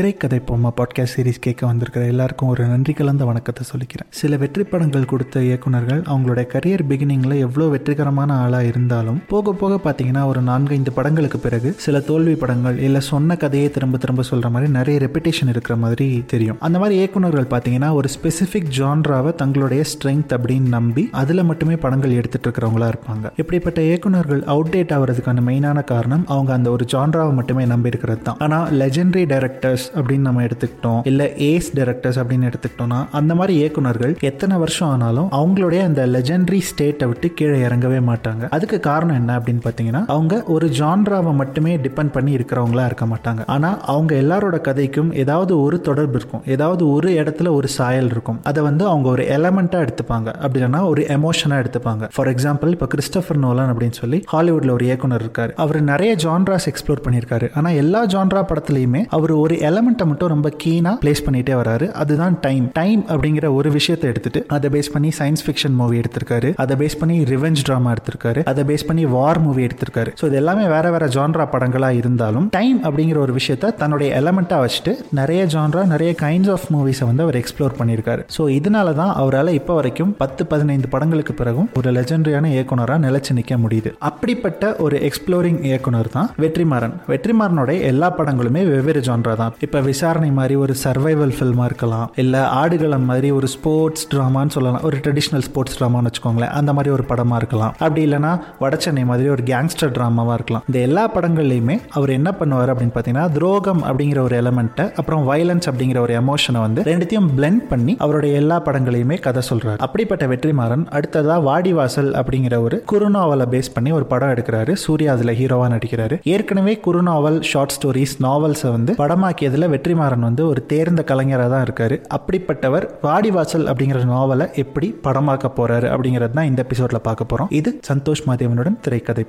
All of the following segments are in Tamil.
திரைக்கதை பொம்மா பாட்காஸ்ட் சீரிஸ் கேட்க வந்திருக்கிற எல்லாருக்கும் ஒரு நன்றி கலந்த வணக்கத்தை சொல்லிக்கிறேன். சில வெற்றி படங்கள் கொடுத்த இயக்குனர்கள் அவங்களுடைய கரியர் பிகினிங்ல எவ்வளோ வெற்றிகரமான ஆளா இருந்தாலும் போக போக பார்த்தீங்கன்னா ஒரு நான்கு ஐந்து படங்களுக்கு பிறகு சில தோல்வி படங்கள் இல்லை சொன்ன கதையை திரும்ப திரும்ப சொல்ற மாதிரி நிறைய ரெப்பிட்டேஷன் இருக்கிற மாதிரி தெரியும். அந்த மாதிரி இயக்குனர்கள் பார்த்தீங்கன்னா ஒரு ஸ்பெசிஃபிக் ஜான்ராவை தங்களுடைய ஸ்ட்ரென்த் அப்படின்னு நம்பி அதில் மட்டுமே படங்கள் எடுத்துட்டு இருக்கிறவங்களா இருப்பாங்க. இப்படிப்பட்ட இயக்குனர்கள் அவுடேட் ஆகிறதுக்கான மெயினான காரணம் அவங்க அந்த ஒரு ஜான்ராவை மட்டுமே நம்பி இருக்கிறது தான். ஆனால் லெஜெண்டரி டைரக்டர்ஸ் அப்படின்னு நம்ம எடுத்துக்கிட்டோம். இல்லை ஏஸ் டைரக்டர்ஸ் அப்படின்னு எடுத்துக்கிட்டோம்னா அந்த மாதிரி இயக்குனர்கள் எத்தனை வருஷம் ஆனாலும் அவங்களுடைய அந்த லெஜெண்டரி ஸ்டேட்டை விட்டு கீழே இறங்கவே மாட்டாங்க. அதுக்கு காரணம் என்ன அப்படின்னு பார்த்தீங்கன்னா அவங்க ஒரு ஜான்ராவை மட்டுமே டிபெண்ட் பண்ணி இருக்கிறவங்களா இருக்க மாட்டாங்க. ஆனால் அவங்க எல்லாரோட கதைக்கும் ஏதாவது ஒரு தொடர்பு இருக்கும். ஏதாவது ஒரு இடத்துல ஒரு சாயல் இருக்கும். அதை வந்து அவங்க ஒரு எலமெண்ட்டாக எடுத்துப்பாங்க. அப்படி இல்லைன்னா ஒரு எமோஷனாக எடுத்துப்பாங்க. ஃபார் எக்ஸாம்பிள் இப்போ கிறிஸ்டபர் நோலன் அப்படின்னு சொல்லி ஹாலிவுட்ல ஒரு இயக்குனர் இருக்காரு. அவர் நிறைய ஜான்ராஸ் எக்ஸ்ப்ளோர் பண்ணியிருக்காரு. ஆனால் எல்லா ஜான்ரா படத்துலையுமே அவர் ஒரு எலமெண்ட்டை மட்டும் ரொம்ப கீனாக பிளேஸ் பண்ணிட்டே வராரு. அதுதான் டைம் டைம் அப்படிங்கிற ஒரு விஷயத்தை எடுத்துட்டு அதை பேஸ் பண்ணி சயின்ஸ் ஃபிக்ஷன் மூவி எடுத்திருக்காரு. அதை பேஸ் பண்ணி ரிவெஞ்ச் ட்ராமா எடுத்திருக்காரு. அதை பேஸ் பண்ணி வார் மூவி எடுத்திருக்காரு. ஸோ இது எல்லாமே வேற வேற ஜான்ரா படங்களாக இருந்தாலும் டைம் அப்படிங்கிற ஒரு விஷயத்த தன்னுடைய எலமெண்ட்டாக வச்சுட்டு நிறைய ஜான்ரா நிறைய கைண்ட்ஸ் ஆஃப் மூவிஸை வந்து அவர் எக்ஸ்ப்ளோர் பண்ணியிருக்காரு. ஸோ இதனால தான் அவரால் இப்போ வரைக்கும் பத்து பதினைந்து படங்களுக்கு பிறகும் ஒரு லெஜெண்டரியான இயக்குனராக நிலைச்சு நிற்க முடியுது. அப்படிப்பட்ட ஒரு எக்ஸ்ப்ளோரிங் இயக்குனர் தான் வெற்றிமாறன். வெற்றிமாறனுடைய எல்லா படங்களுமே வெவ்வேறு ஜான்ரா தான். இப்போ விசாரணை மாதிரி ஒரு சர்வைவல் ஃபில்மாக இருக்கலாம். இல்லை ஆடுகளம் மாதிரி ஒரு ஸ்போர்ட்ஸ் ட்ராமான்னு சொல்லலாம். ஒரு ட்ரெடிஷ்னல் ஸ்போர்ட்ஸ் ட்ராமான்னு வச்சுக்கோங்களேன். அந்த மாதிரி ஒரு படமாக இருக்கலாம். அப்படி இல்லைனா வடச்சென்னை மாதிரி ஒரு கேங்ஸ்டர் ட்ராமாவாக இருக்கலாம். இந்த எல்லா படங்கள்லையுமே அவர் என்ன பண்ணுவார் அப்படின்னு பார்த்தீங்கன்னா துரோகம் அப்படிங்கிற ஒரு எலமெண்ட்டை அப்புறம் வயலன்ஸ் அப்படிங்கிற ஒரு எமோஷனை வந்து ரெண்டுத்தையும் பிளெண்ட் பண்ணி அவருடைய எல்லா படங்களையுமே கதை சொல்கிறார் அப்படிப்பட்ட வெற்றிமாறன் அடுத்ததாக வாடிவாசல் அப்படிங்கிற ஒரு குறுநாவலை பேஸ் பண்ணி ஒரு படம் எடுக்கிறாரு. சூர்யா அதில் ஹீரோவாக நடிக்கிறாரு. ஏற்கனவே குறுநாவல் ஷார்ட் ஸ்டோரிஸ் நாவல்ஸை வந்து இதில் வெற்றிமாறன் வந்து ஒரு தேர்ந்த கலைஞராக தான் இருக்காரு. அப்படிப்பட்டவர் வாடிவாசல் அப்படிங்கிற நாவலை எப்படி படமாக்க போறாரு அப்படிங்கிறது தான் இந்த எபிசோட்ல பார்க்க போறோம். இது சந்தோஷ் மாதேவனுடன் திரைக்கதை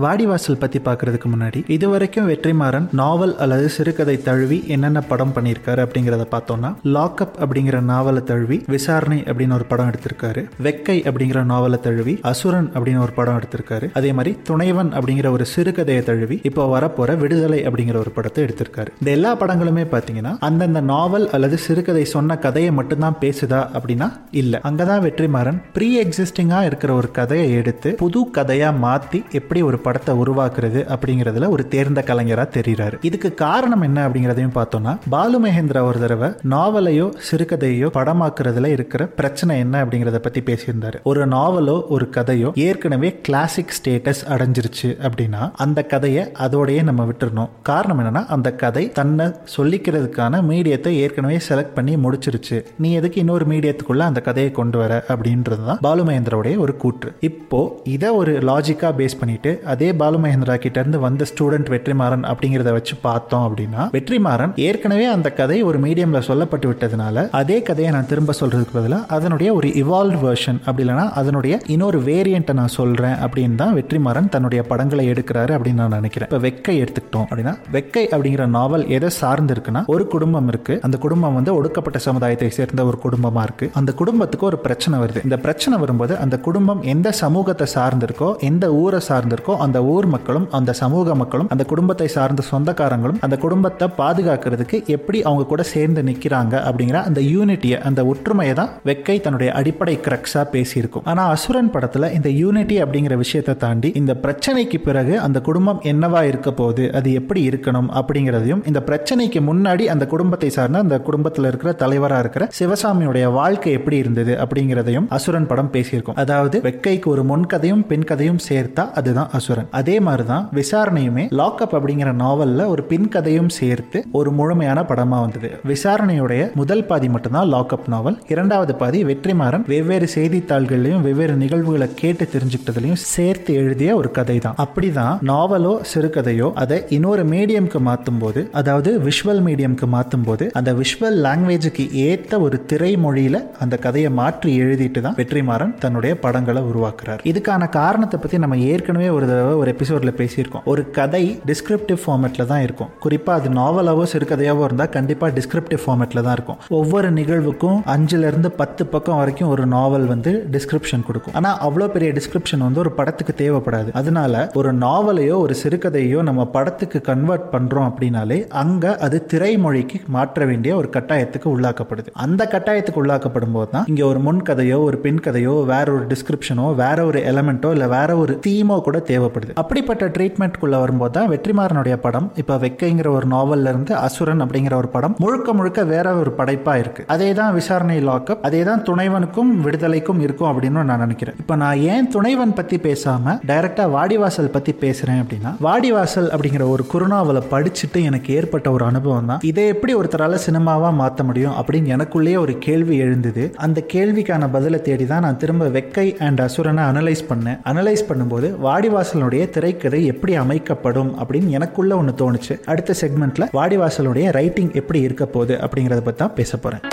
வாடிவாசல் பத்தி பார்க்கறதுக்கு முன்னாடி இது வரைக்கும் வெற்றிமாறன் நாவல் அல்லது சிறுகதை தழுவி என்னென்ன படம் பண்ணியிருக்காரு அப்படிங்கிறத பார்த்தோம்னா லாக்அப் அப்படிங்கிற நாவலை தழுவி விசாரணை அப்படின்னு ஒரு படம் எடுத்திருக்காரு வெக்கை அப்படிங்கிற நாவலை தழுவி அசுரன் அப்படின்னு ஒரு படம் எடுத்திருக்காரு அதே மாதிரி துணைவன் அப்படிங்கிற ஒரு சிறுகதையை தழுவி இப்போ வரப்போற விடுதலை அப்படிங்கிற ஒரு படத்தை எடுத்திருக்காரு. இந்த எல்லா படங்களுமே பார்த்தீங்கன்னா அந்தந்த நாவல் அல்லது சிறுகதை சொன்ன கதையை மட்டும்தான் பேசுதா அப்படின்னா இல்ல. அங்கதான் வெற்றிமாறன் ப்ரீ எக்ஸிஸ்டிங்கா இருக்கிற ஒரு கதையை எடுத்து புது கதையா மாத்தி எப்படி ஒரு படம் படத்தை உருவாக்குறது அப்படிங்கிறதுல ஒரு தேர்ந்த கலைஞரா தெரிகிறாரு. இதுக்கு காரணம் என்ன அப்படிங்கிறதையும் பார்த்தோம்னா பாலு மகேந்திரா ஒரு தடவை நாவலையோ சிறுகதையோ படமாக்குறதுல இருக்கிற பிரச்சனை என்ன அப்படிங்கிறத பத்தி பேசியிருந்தாரு. ஒரு நாவலோ ஒரு கதையோ ஏற்கனவே கிளாசிக் ஸ்டேட்டஸ் அடைஞ்சிருச்சு அப்படின்னா அந்த கதையை அதோடயே நம்ம விட்டுறணும். காரணம் என்னன்னா அந்த கதை தன்னை சொல்லிக்கிறதுக்கான மீடியத்தை ஏற்கனவே செலக்ட் பண்ணி முடிச்சிருச்சு. நீ எதுக்கு இன்னொரு மீடியத்துக்குள்ள அந்த கதையை கொண்டு வர அப்படின்றது தான் பாலு மகேந்திராவுடைய ஒரு கூற்று. இப்போ இதை ஒரு லாஜிக்கா பேஸ் பண்ணிட்டு அதே பாலுமகேந்திரா கிட்டேருந்து கிட்ட இருந்து வந்த ஸ்டூடெண்ட் வெற்றிமாறன் அப்படிங்கிறத வச்சு பார்த்தோம் அப்படின்னா வெற்றிமாறன் ஏற்கனவே அந்த கதை ஒரு மீடியம்ல சொல்லப்பட்டு விட்டதுனால அதே கதையை நான் திரும்ப சொல்றதுக்கு பதிலாக அதனுடைய ஒரு இவால்வ் வெர்ஷன் அப்படி இல்லைன்னா அதனுடைய இன்னொரு வேரியண்ட்டை நான் சொல்றேன் அப்படின்னு தான் வெற்றிமாறன் தன்னுடைய படங்களை எடுக்கிறாரு அப்படின்னு நான் நினைக்கிறேன். இப்போ வெக்கை எடுத்துக்கிட்டோம் அப்படின்னா வெக்கை அப்படிங்கிற நாவல் எதை சார்ந்து இருக்குன்னா ஒரு குடும்பம் இருக்கு. அந்த குடும்பம் வந்து ஒடுக்கப்பட்ட சமுதாயத்தை சேர்ந்த ஒரு குடும்பமா இருக்கு. அந்த குடும்பத்துக்கு ஒரு பிரச்சனை வருது. இந்த பிரச்சனை வரும்போது அந்த குடும்பம் எந்த சமூகத்தை சார்ந்திருக்கோ எந்த ஊரை சார்ந்திருக்கோ அந்த ஊர் மக்களும் அந்த சமூக மக்களும் அந்த குடும்பத்தை சார்ந்த சொந்தக்காரங்களும் அந்த குடும்பத்தை பாதுகாக்கிறதுக்கு எப்படி அவங்க கூட சேர்ந்து நிற்கிறாங்க அப்படிங்கிற அந்த யூனிட்டியை அந்த ஒற்றுமையை தான் வெக்கை தன்னுடைய அடிப்படை கிரக்ஸா பேசியிருக்கும். ஆனா அசுரன் படத்துல இந்த யூனிட்டி அப்படிங்கிற விஷயத்தை தாண்டி இந்த பிரச்சனைக்கு பிறகு அந்த குடும்பம் என்னவா இருக்க போகுது அது எப்படி இருக்கணும் அப்படிங்கிறதையும் இந்த பிரச்சனைக்கு முன்னாடி அந்த குடும்பத்தை சார்ந்த அந்த குடும்பத்தில் இருக்கிற தலைவராக இருக்கிற சிவசாமியுடைய வாழ்க்கை எப்படி இருந்தது அப்படிங்கிறதையும் அசுரன் படம் பேசியிருக்கும். அதாவது வெக்கைக்கு ஒரு முன் கதையும் கதையும் சேர்த்தா அதுதான் அசுரன். அதே மாதிரி தான் விசாரணையுமே லாக்அப் அப்படிங்கிற நாவல்ல ஒரு பின் கதையும் சேர்த்து ஒரு முழுமையான படமா வந்தது. விசாரணையுடைய முதல் பாதி மட்டும்தான் லாக்அப் நாவல் இரண்டாவது பாதி வெற்றிமாறன் வெவ்வேறு செய்தித்தாள்கள்லையும் வெவ்வேறு நிகழ்வுகளை கேட்டு தெரிஞ்சுக்கிட்டதுலையும் சேர்த்து எழுதிய ஒரு கதை தான் அப்படிதான் நாவலோ சிறுகதையோ அதை இன்னொரு மீடியம்க்கு மாற்றும் போது அதாவது விஷுவல் மீடியம்க்கு மாற்றும் போது அந்த விஷுவல் லாங்குவேஜுக்கு ஏற்ற ஒரு திரைமொழியில அந்த கதையை மாற்றி எழுதிட்டு தான் வெற்றிமாறன் தன்னுடைய படங்களை உருவாக்குறார். இதுக்கான காரணத்தை பத்தி நம்ம ஏற்கனவே ஒரு ஒரு எபிசோடில் பேசியிருக்கோம். ஒரு கதை டிஸ்கிரிப்டிவ் ஃபார்மேட்டில் தான் இருக்கும். குறிப்பாக அது நாவலாவோ சிறுகதையாவோ இருந்தால் கண்டிப்பாக டிஸ்கிரிப்டிவ் ஃபார்மேட்டில் தான் இருக்கும். ஒவ்வொரு நிகழ்வுக்கும் அஞ்சுலேருந்து பத்து பக்கம் வரைக்கும் ஒரு நாவல் வந்து டிஸ்கிரிப்ஷன் கொடுக்கும். ஆனால் அவ்வளோ பெரிய டிஸ்கிரிப்ஷன் வந்து ஒரு படத்துக்கு தேவைப்படாது. அதனால ஒரு நாவலையோ ஒரு சிறுகதையோ நம்ம படத்துக்கு கன்வெர்ட் பண்ணுறோம் அப்படின்னாலே அங்கே அது திரைமொழிக்கு மாற்ற வேண்டிய ஒரு கட்டாயத்துக்கு உள்ளாக்கப்படுது. அந்த கட்டாயத்துக்கு உள்ளாக்கப்படும் போது தான் இங்கே ஒரு முன் கதையோ ஒரு பின் கதையோ வேற ஒரு டிஸ்கிரிப்ஷனோ வேற ஒரு எலமெண்ட்டோ இல்லை வேற ஒரு தீமோ கூட தேவைப்படுது. அப்படிப்பட்ட ட்ரீட்மெண்ட்குள்ள வரும்போது தான் வெற்றிமாறனுடைய படம் இப்போ வெக்கைங்கிற ஒரு நாவல்ல இருந்து அசுரன் அப்படிங்கிற ஒரு படம் முழுக்க முழுக்க வேற ஒரு படைப்பா இருக்கு. அதே தான் விசாரணை லாக்அப் அதே தான் துணைவனுக்கும் விடுதலைக்கும் இருக்கும் அப்படின்னு நான் நினைக்கிறேன். இப்போ நான் ஏன் துணைவன் பத்தி பேசாம டைரக்டா வாடிவாசல் பத்தி பேசுறேன் அப்படின்னா வாடிவாசல் அப்படிங்கிற ஒரு குறுநாவலை படிச்சுட்டு எனக்கு ஏற்பட்ட ஒரு அனுபவம் தான். இதை எப்படி ஒருத்தரால சினிமாவா மாற்ற முடியும் அப்படின்னு எனக்குள்ளேயே ஒரு கேள்வி எழுந்தது. அந்த கேள்விக்கான பதிலை தேடி தான் நான் திரும்ப வெக்கை அண்ட் அசுரனை அனலைஸ் பண்ணேன். அனலைஸ் பண்ணும்போது வாடிவாசல் வாடிவாசலுடைய திரைக்கதை எப்படி அமைக்கப்படும் அப்படின்னு எனக்குள்ள ஒன்று தோணுச்சு அடுத்த செக்மெண்ட்ல வாடிவாசலுடைய ரைட்டிங் எப்படி இருக்க போகுது அப்படிங்கிறத பற்றி தான் பேச போகிறேன்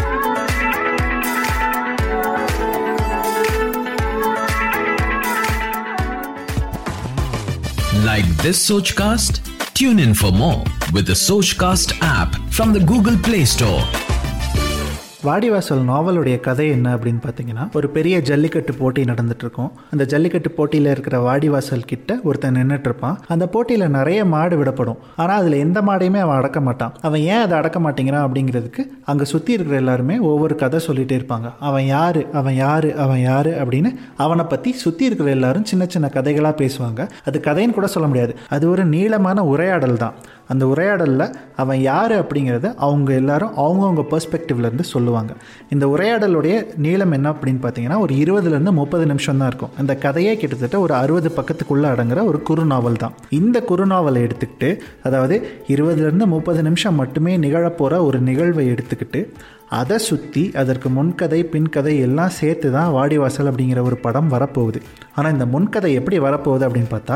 Like this Sochcast? Tune in for more with the Sochcast app from the Google Play Store. வாடிவாசல் நாவலுடைய கதை என்ன அப்படின்னு பார்த்தீங்கன்னா ஒரு பெரிய ஜல்லிக்கட்டு போட்டி நடந்துட்டு இருக்கும் அந்த ஜல்லிக்கட்டு போட்டியில் இருக்கிற வாடிவாசல் கிட்ட ஒருத்தன் நின்றுட்டு இருப்பான் அந்த போட்டியில் நிறைய மாடு விடப்படும். ஆனால் அதில் எந்த மாடையுமே அவன் அடக்க மாட்டான். அவன் ஏன் அதை அடக்க மாட்டேங்கிறான் அப்படிங்கிறதுக்கு அங்கே சுற்றி இருக்கிற எல்லாருமே ஒவ்வொரு கதை சொல்லிட்டே இருப்பாங்க. அவன் யாரு? அவன் யாரு? அவன் யாரு? அப்படின்னு அவனை பற்றி சுற்றி இருக்கிற எல்லாரும் சின்ன சின்ன கதைகளாக பேசுவாங்க. அது கதைன்னு கூட சொல்ல முடியாது. அது ஒரு நீளமான உரையாடல் தான் அந்த உரையாடலில் அவன் யார் அப்படிங்கிறத அவங்க எல்லாரும் அவங்கவுங்க பெர்ஸ்பெக்டிவ்லேருந்து சொல்லுவாங்க. இந்த உரையாடலுடைய நீளம் என்ன அப்படின்னு பார்த்தீங்கன்னா ஒரு இருபதுலேருந்து முப்பது நிமிஷம் தான் இருக்கும். அந்த கதையே கிட்டத்தட்ட ஒரு அறுபது பக்கத்துக்குள்ளே அடங்குற ஒரு குறுநாவல் தான். இந்த குறுநாவலை எடுத்துக்கிட்டு அதாவது இருபதுலேருந்து முப்பது நிமிஷம் மட்டுமே நிகழப்போகிற ஒரு நிகழ்வை எடுத்துக்கிட்டு அதை சுற்றி அதற்கு முன்கதை பின்கதை எல்லாம் சேர்த்து தான் வாடிவாசல் அப்படிங்கிற ஒரு படம் வரப்போகுது. ஆனால் இந்த முன்கதை எப்படி வரப்போகுது அப்படின்னு பார்த்தா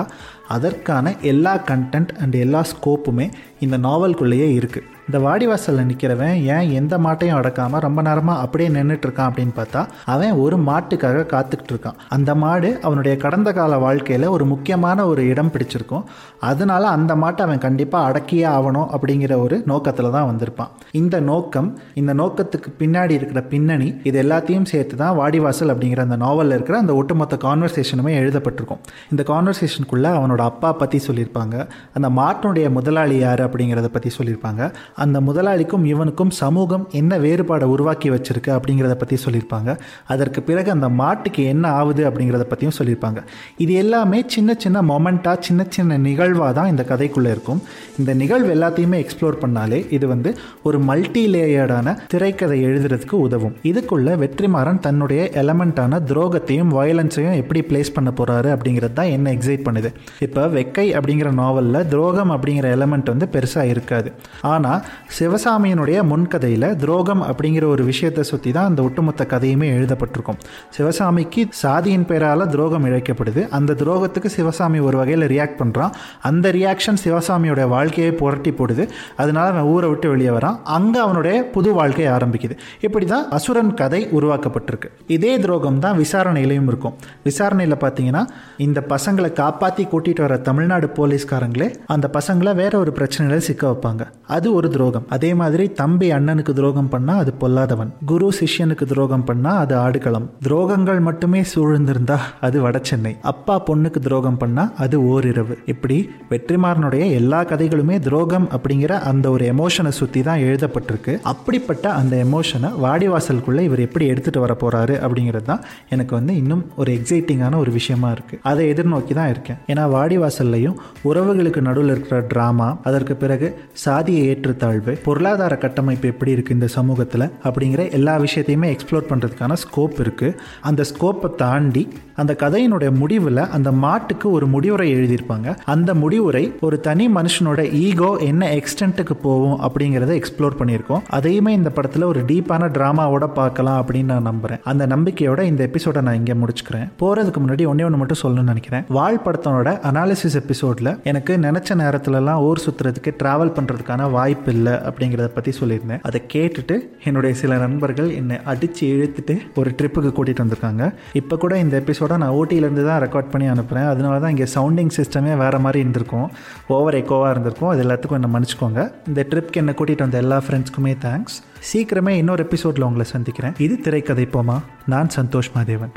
அதற்கான எல்லா கண்டென்ட் அண்ட் எல்லா ஸ்கோப்புமே இந்த நாவல்குள்ளேயே இருக்குது இந்த வாடிவாசலில் நிற்கிறவன் ஏன் எந்த மாட்டையும் அடக்காமல் ரொம்ப நேரமாக அப்படியே நின்றுட்டு இருக்கான் அப்படின்னு பார்த்தா அவன் ஒரு மாட்டுக்காக காத்துக்கிட்டு இருக்கான். அந்த மாடு அவனுடைய கடந்த கால வாழ்க்கையில் ஒரு முக்கியமான ஒரு இடம் பிடிச்சிருக்கும். அதனால அந்த மாட்டை அவன் கண்டிப்பாக அடக்கியே ஆகணும் அப்படிங்கிற ஒரு நோக்கத்தில் தான் வந்திருப்பான். இந்த நோக்கம் இந்த நோக்கத்துக்கு பின்னாடி இருக்கிற பின்னணி இது எல்லாத்தையும் சேர்த்து தான் வாடிவாசல் அப்படிங்கிற அந்த நாவலில் இருக்கிற அந்த ஒட்டுமொத்த கான்வர்சேஷனுமே எழுதப்பட்டிருக்கும். இந்த கான்வர்சேஷனுக்குள்ளே அவனோட அப்பா பற்றி சொல்லியிருப்பாங்க. அந்த மாட்டினுடைய முதலாளி யார் அப்படிங்கிறத பற்றி சொல்லியிருப்பாங்க. அந்த முதலாளிக்கும் இவனுக்கும் சமூகம் என்ன வேறுபாடை உருவாக்கி வச்சிருக்கு அப்படிங்கிறத பற்றி சொல்லியிருப்பாங்க. அதற்கு பிறகு அந்த மாட்டுக்கு என்ன ஆகுது அப்படிங்கிறத பற்றியும் சொல்லியிருப்பாங்க. இது எல்லாமே சின்ன சின்ன மொமெண்ட்டாக சின்ன சின்ன நிகழ்வாக தான் இந்த கதைக்குள்ளே இருக்கும். இந்த நிகழ்வு எல்லாத்தையுமே எக்ஸ்ப்ளோர் பண்ணாலே இது வந்து ஒரு மல்டி லேயர்டான திரைக்கதை எழுதுறதுக்கு உதவும். இதுக்குள்ள வெற்றிமாறன் தன்னுடைய எலமெண்ட்டான துரோகத்தையும் வயலன்ஸையும் எப்படி பிளேஸ் பண்ண போகிறாரு அப்படிங்கிறது தான் என்ன எக்ஸைட் பண்ணுது. இப்போ வெக்கை அப்படிங்கிற நாவலில் துரோகம் அப்படிங்கிற எலமெண்ட் வந்து பெருசாக இருக்காது. ஆனால் சிவசாமியினுடைய முன்கதையில் துரோகம் அப்படிங்கிற ஒரு விஷயத்தை சுற்றி தான் அந்த ஒட்டுமொத்த கதையுமே எழுதப்பட்டிருக்கும். சிவசாமிக்கு சாதியின் பெயரால் துரோகம் இழைக்கப்படுது. அந்த துரோகத்துக்கு சிவசாமி ஒரு வகையில் ரியாக்ட் பண்ணுறான் அந்த ரியாக்ஷன் சிவசாமியோட வாழ்க்கையை புரட்டி போடுது. அதனால அவன் ஊரை விட்டு வெளியே வரான். அங்கே அவனுடைய புது வாழ்க்கை ஆரம்பிக்குது. இப்படி தான் அசுரன் கதை உருவாக்கப்பட்டிருக்கு. இதே துரோகம் தான் விசாரணையிலையும் இருக்கும். விசாரணையில் பார்த்தீங்கன்னா இந்த பசங்களை காப்பாற்றி கூட்டி கூட்டிகிட்டு வர தமிழ்நாடு போலீஸ்காரங்களே அந்த பசங்களை வேற ஒரு பிரச்சனையில சிக்க வைப்பாங்க. அது ஒரு துரோகம். அதே மாதிரி தம்பி அண்ணனுக்கு துரோகம் பண்ணா அது பொல்லாதவன். குரு சிஷ்யனுக்கு துரோகம் பண்ணா அது ஆடுகளம். துரோகங்கள் மட்டுமே சூழ்ந்திருந்தா அது வடசென்னை அப்பா பொண்ணுக்கு துரோகம் பண்ணா அது ஓரிரவு. இப்படி வெற்றிமாறனுடைய எல்லா கதைகளுமே துரோகம் அப்படிங்கிற அந்த ஒரு எமோஷனை சுற்றி தான் எழுதப்பட்டிருக்கு. அப்படிப்பட்ட அந்த எமோஷனை வாடிவாசலுக்குள்ள இவர் எப்படி எடுத்துட்டு வர போறாரு அப்படிங்கிறது தான் எனக்கு வந்து இன்னும் ஒரு எக்ஸைட்டிங்கான ஒரு விஷயமா இருக்கு. அதை எதிர்நோக்கி தான் இருக்கேன். ஏன்னா வாடிவாசல்லையும் உறவுகளுக்கு நடுவில் இருக்கிற ட்ராமா அதற்கு பிறகு சாதிய ஏற்றுத்தாழ்வு பொருளாதார கட்டமைப்பு எப்படி இருக்குது இந்த சமூகத்தில் அப்படிங்கிற எல்லா விஷயத்தையுமே எக்ஸ்ப்ளோர் பண்ணுறதுக்கான ஸ்கோப் இருக்குது அந்த ஸ்கோப்பை தாண்டி அந்த கதையினுடைய முடிவில் அந்த மாட்டுக்கு ஒரு முடிவுரை எழுதியிருப்பாங்க. அந்த முடிவுரை ஒரு தனி மனுஷனோட ஈகோ என்ன எக்ஸ்டென்ட்டுக்கு போகும் அப்படிங்கிறத எக்ஸ்ப்ளோர் பண்ணியிருக்கோம். அதையுமே இந்த படத்தில் ஒரு டீப்பான ட்ராமாவோட பார்க்கலாம் அப்படின்னு நான் நம்புகிறேன் அந்த நம்பிக்கையோட இந்த எபிசோடை நான் இங்கே முடிச்சுக்கிறேன். போகிறதுக்கு முன்னாடி ஒன்றே ஒன்று மட்டும் சொல்லணும்னு நினைக்கிறேன். வாழ் படத்தோட அனாலிசிஸ் எபிசோடில் எனக்கு நினச்ச நேரத்துலலாம் ஊர் சுற்றுறதுக்கு ட்ராவல் பண்ணுறதுக்கான வாய்ப்பு இல்லை அப்படிங்கிறத பற்றி சொல்லியிருந்தேன். அதை கேட்டுட்டு என்னுடைய சில நண்பர்கள் என்னை அடித்து இழுத்துட்டு ஒரு ட்ரிப்புக்கு கூட்டிகிட்டு வந்திருக்காங்க. இப்போ கூட இந்த எபிசோடை நான் ஊட்டியிலேருந்து தான் ரெக்கார்ட் பண்ணி அனுப்புகிறேன் அதனால தான் இங்கே சவுண்டிங் சிஸ்டமே வேறு மாதிரி இருந்திருக்கும். ஓவர் எக்கோவாக இருந்திருக்கும். அது எல்லாத்துக்கும் என்ன மன்னிச்சுக்கோங்க. இந்த ட்ரிப்க்கு என்னை கூட்டிகிட்டு வந்த எல்லா ஃப்ரெண்ட்ஸ்க்குமே தேங்க்ஸ் சீக்கிரமே இன்னொரு எபிசோடில் உங்களை சந்திக்கிறேன். இது திரைக்கதை போமா? நான் சந்தோஷ் மாதேவன்.